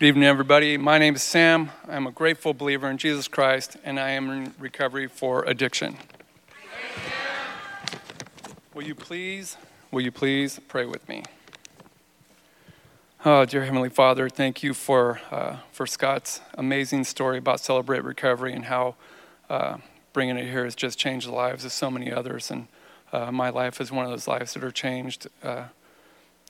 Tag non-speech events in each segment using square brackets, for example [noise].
Good evening, everybody. My name is Sam. I'm a grateful believer in Jesus Christ, and I am in recovery for addiction. Will you please, will you please pray with me? Oh, dear Heavenly Father, thank you for, uh, for Scott's amazing story about Celebrate Recovery and how uh, bringing it here has just changed the lives of so many others. And uh, my life is one of those lives that are changed uh,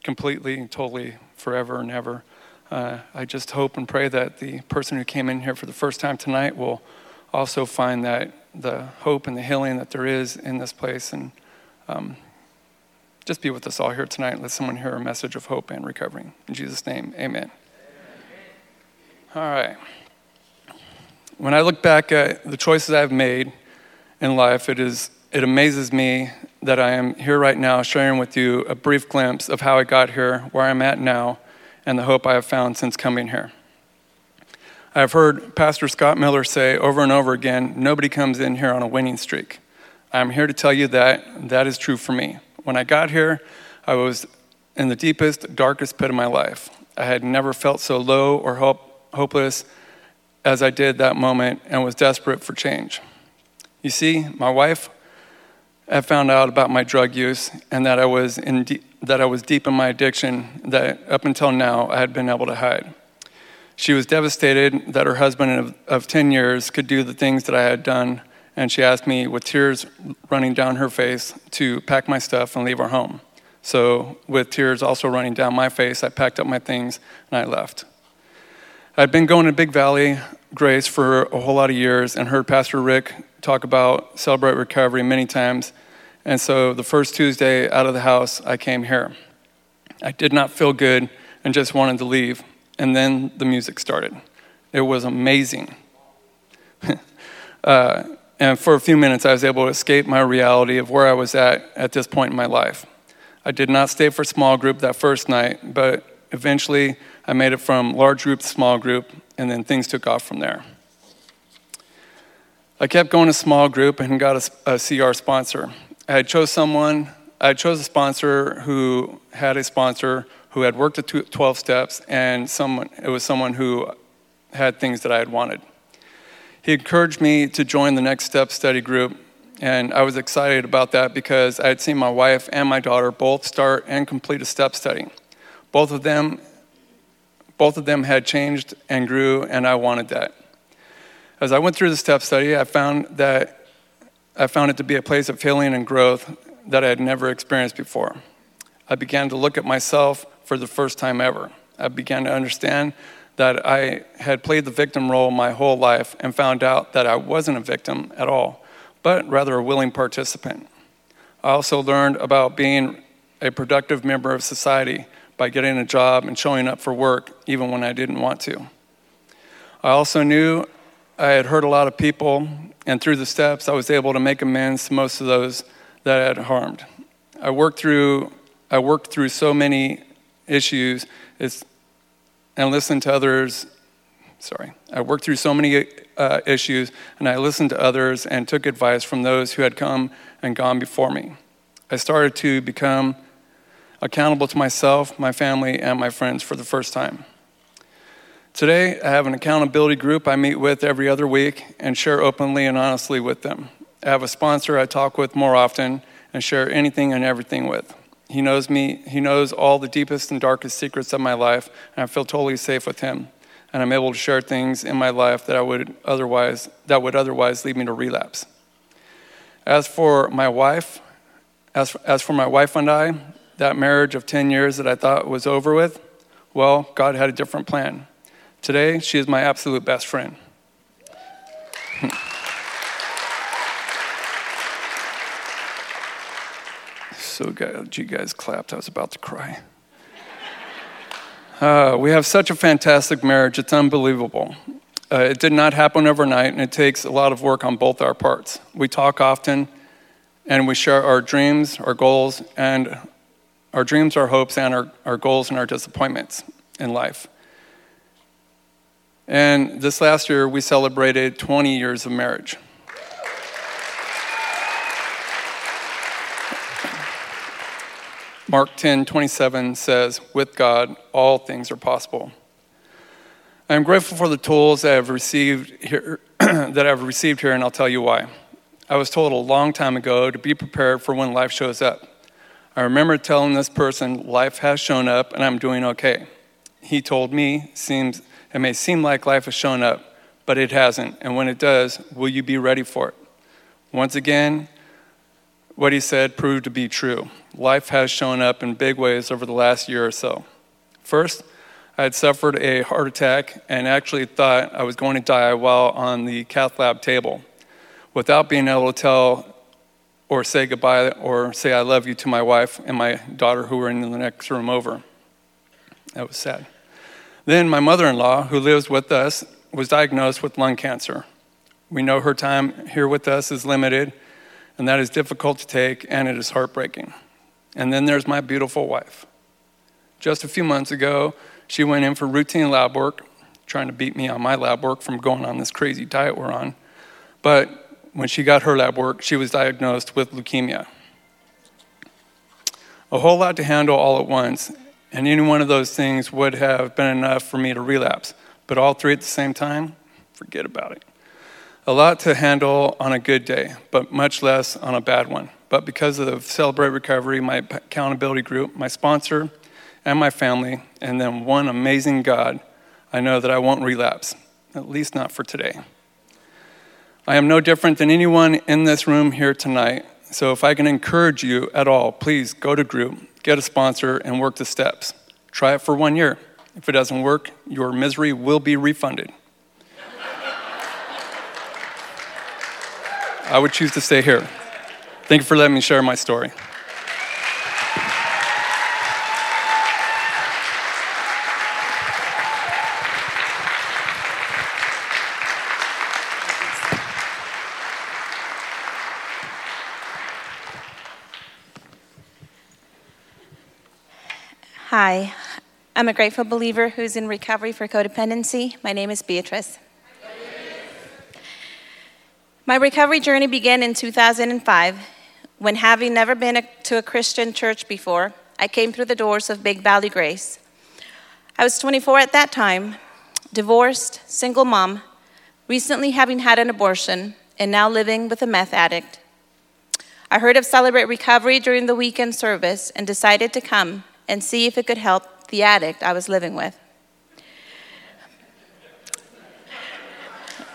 completely and totally forever and ever. Uh, I just hope and pray that the person who came in here for the first time tonight will also find that the hope and the healing that there is in this place and um, just be with us all here tonight and let someone hear a message of hope and recovering. In Jesus' name, amen. amen. All right. When I look back at the choices I've made in life, it, is, it amazes me that I am here right now sharing with you a brief glimpse of how I got here, where I'm at now, and the hope I have found since coming here. I've heard Pastor Scott Miller say over and over again nobody comes in here on a winning streak. I'm here to tell you that that is true for me. When I got here, I was in the deepest, darkest pit of my life. I had never felt so low or hope, hopeless as I did that moment and was desperate for change. You see, my wife had found out about my drug use and that I was in de- that I was deep in my addiction that up until now I had been able to hide. She was devastated that her husband of, of 10 years could do the things that I had done, and she asked me, with tears running down her face, to pack my stuff and leave our home. So, with tears also running down my face, I packed up my things and I left. I'd been going to Big Valley Grace for a whole lot of years and heard Pastor Rick talk about Celebrate Recovery many times. And so the first Tuesday out of the house, I came here. I did not feel good and just wanted to leave. And then the music started. It was amazing. [laughs] uh, and for a few minutes, I was able to escape my reality of where I was at at this point in my life. I did not stay for small group that first night, but eventually I made it from large group to small group, and then things took off from there. I kept going to small group and got a, a CR sponsor. I chose someone, I chose a sponsor who had a sponsor who had worked at 12 steps, and someone, it was someone who had things that I had wanted. He encouraged me to join the Next Step study group, and I was excited about that because I had seen my wife and my daughter both start and complete a step study. Both of them both of them had changed and grew, and I wanted that. As I went through the step study, I found that I found it to be a place of healing and growth that I had never experienced before. I began to look at myself for the first time ever. I began to understand that I had played the victim role my whole life and found out that I wasn't a victim at all, but rather a willing participant. I also learned about being a productive member of society by getting a job and showing up for work even when I didn't want to. I also knew I had hurt a lot of people, and through the steps, I was able to make amends to most of those that I had harmed. I worked through, I worked through so many issues and listened to others. Sorry, I worked through so many uh, issues, and I listened to others and took advice from those who had come and gone before me. I started to become accountable to myself, my family, and my friends for the first time. Today, I have an accountability group I meet with every other week and share openly and honestly with them. I have a sponsor I talk with more often and share anything and everything with. He knows me, he knows all the deepest and darkest secrets of my life, and I feel totally safe with him. And I'm able to share things in my life that I would otherwise that would otherwise lead me to relapse. As for my wife, as, as for my wife and I, that marriage of 10 years that I thought was over with, well, God had a different plan. Today, she is my absolute best friend. [laughs] so glad you guys clapped. I was about to cry. [laughs] Uh, we have such a fantastic marriage, it's unbelievable. Uh, it did not happen overnight, and it takes a lot of work on both our parts. We talk often, and we share our dreams, our goals, and our dreams, our hopes, and our, our goals and our disappointments in life. And this last year, we celebrated 20 years of marriage. Mark 10 27 says, With God, all things are possible. I am grateful for the tools that I've received here, [clears throat] that I've received here, and I'll tell you why. I was told a long time ago to be prepared for when life shows up. I remember telling this person, life has shown up and I'm doing okay. He told me, seems, it may seem like life has shown up, but it hasn't. And when it does, will you be ready for it? Once again, what he said proved to be true. Life has shown up in big ways over the last year or so. First, I had suffered a heart attack and actually thought I was going to die while on the cath lab table without being able to tell or say goodbye or say I love you to my wife and my daughter who were in the next room over. That was sad. Then my mother in law, who lives with us, was diagnosed with lung cancer. We know her time here with us is limited, and that is difficult to take, and it is heartbreaking. And then there's my beautiful wife. Just a few months ago, she went in for routine lab work, trying to beat me on my lab work from going on this crazy diet we're on. But when she got her lab work, she was diagnosed with leukemia. A whole lot to handle all at once, and any one of those things would have been enough for me to relapse. But all three at the same time, forget about it. A lot to handle on a good day, but much less on a bad one. But because of Celebrate Recovery, my accountability group, my sponsor, and my family, and then one amazing God, I know that I won't relapse, at least not for today. I am no different than anyone in this room here tonight, so if I can encourage you at all, please go to group, get a sponsor, and work the steps. Try it for one year. If it doesn't work, your misery will be refunded. I would choose to stay here. Thank you for letting me share my story. Hi, I'm a grateful believer who's in recovery for codependency. My name is Beatrice. My recovery journey began in 2005 when, having never been a, to a Christian church before, I came through the doors of Big Valley Grace. I was 24 at that time, divorced, single mom, recently having had an abortion, and now living with a meth addict. I heard of Celebrate Recovery during the weekend service and decided to come and see if it could help the addict I was living with.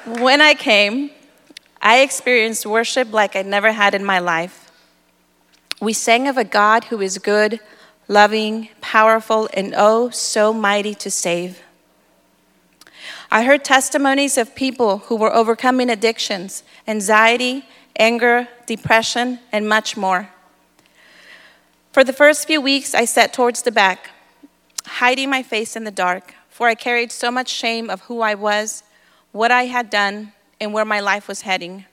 When I came, I experienced worship like I'd never had in my life. We sang of a God who is good, loving, powerful, and oh, so mighty to save. I heard testimonies of people who were overcoming addictions, anxiety, anger, depression, and much more. For the first few weeks, I sat towards the back, hiding my face in the dark, for I carried so much shame of who I was, what I had done, and where my life was heading.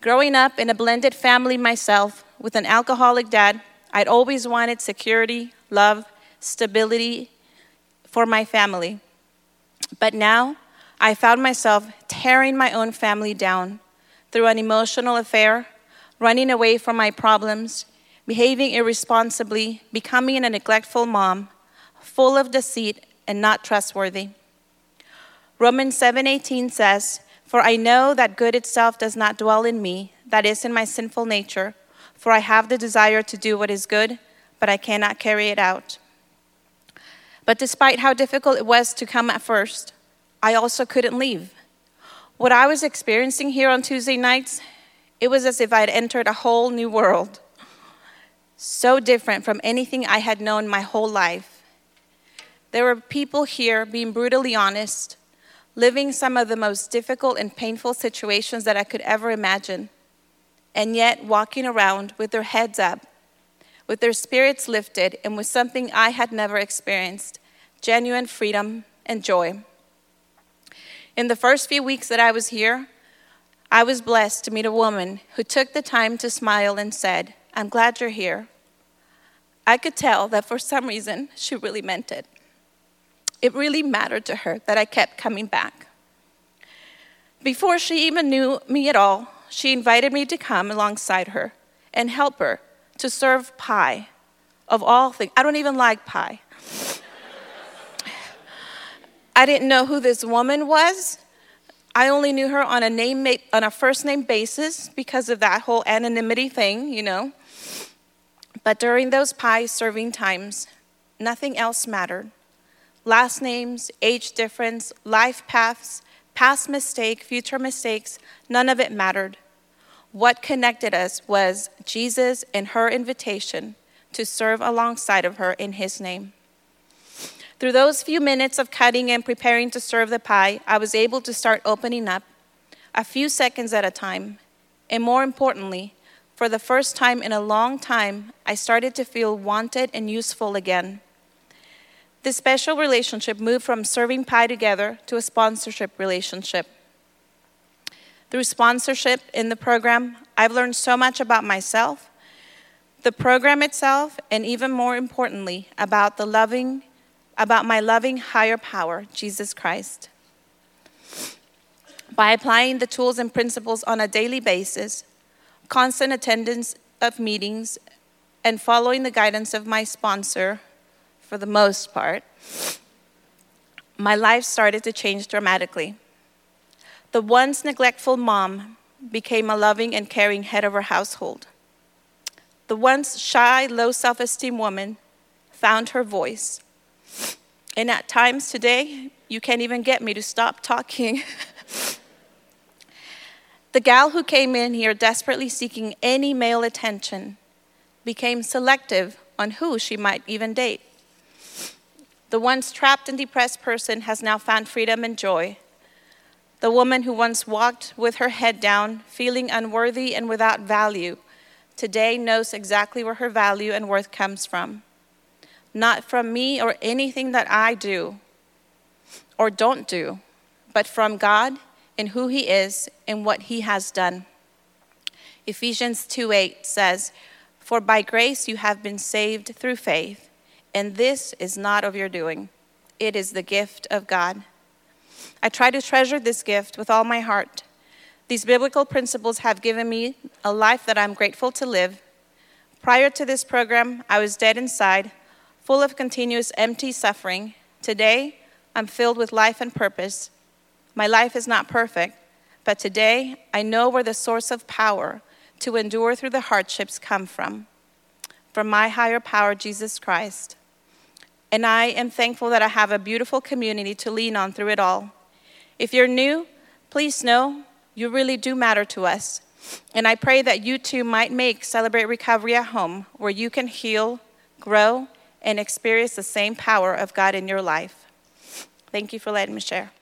Growing up in a blended family myself with an alcoholic dad, I'd always wanted security, love, stability for my family. But now I found myself tearing my own family down through an emotional affair, running away from my problems, behaving irresponsibly, becoming a neglectful mom, full of deceit and not trustworthy. Romans 7:18 says, "For I know that good itself does not dwell in me, that is in my sinful nature, for I have the desire to do what is good, but I cannot carry it out." But despite how difficult it was to come at first, I also couldn't leave. What I was experiencing here on Tuesday nights, it was as if I'd entered a whole new world so different from anything I had known my whole life. There were people here being brutally honest, living some of the most difficult and painful situations that I could ever imagine, and yet walking around with their heads up, with their spirits lifted, and with something I had never experienced genuine freedom and joy. In the first few weeks that I was here, I was blessed to meet a woman who took the time to smile and said, I'm glad you're here. I could tell that for some reason she really meant it. It really mattered to her that I kept coming back. Before she even knew me at all, she invited me to come alongside her and help her to serve pie of all things. I don't even like pie. I didn't know who this woman was. I only knew her on a name on a first name basis because of that whole anonymity thing, you know. But during those pie serving times, nothing else mattered. Last names, age difference, life paths, past mistake, future mistakes, none of it mattered. What connected us was Jesus and her invitation to serve alongside of her in his name. Through those few minutes of cutting and preparing to serve the pie, I was able to start opening up a few seconds at a time. And more importantly, for the first time in a long time, I started to feel wanted and useful again. This special relationship moved from serving pie together to a sponsorship relationship. Through sponsorship in the program, I've learned so much about myself, the program itself, and even more importantly, about the loving, about my loving higher power, Jesus Christ. By applying the tools and principles on a daily basis, constant attendance of meetings, and following the guidance of my sponsor, for the most part, my life started to change dramatically. The once neglectful mom became a loving and caring head of her household. The once shy, low self esteem woman found her voice. And at times today, you can't even get me to stop talking. [laughs] the gal who came in here desperately seeking any male attention became selective on who she might even date. The once trapped and depressed person has now found freedom and joy the woman who once walked with her head down, feeling unworthy and without value, today knows exactly where her value and worth comes from. Not from me or anything that I do or don't do, but from God and who He is and what He has done. Ephesians 2 8 says, For by grace you have been saved through faith, and this is not of your doing, it is the gift of God I try to treasure this gift with all my heart. These biblical principles have given me a life that I'm grateful to live. Prior to this program, I was dead inside, full of continuous empty suffering. Today, I'm filled with life and purpose. My life is not perfect, but today I know where the source of power to endure through the hardships come from. From my higher power, Jesus Christ. And I am thankful that I have a beautiful community to lean on through it all. If you're new, please know you really do matter to us. And I pray that you too might make Celebrate Recovery a home where you can heal, grow, and experience the same power of God in your life. Thank you for letting me share.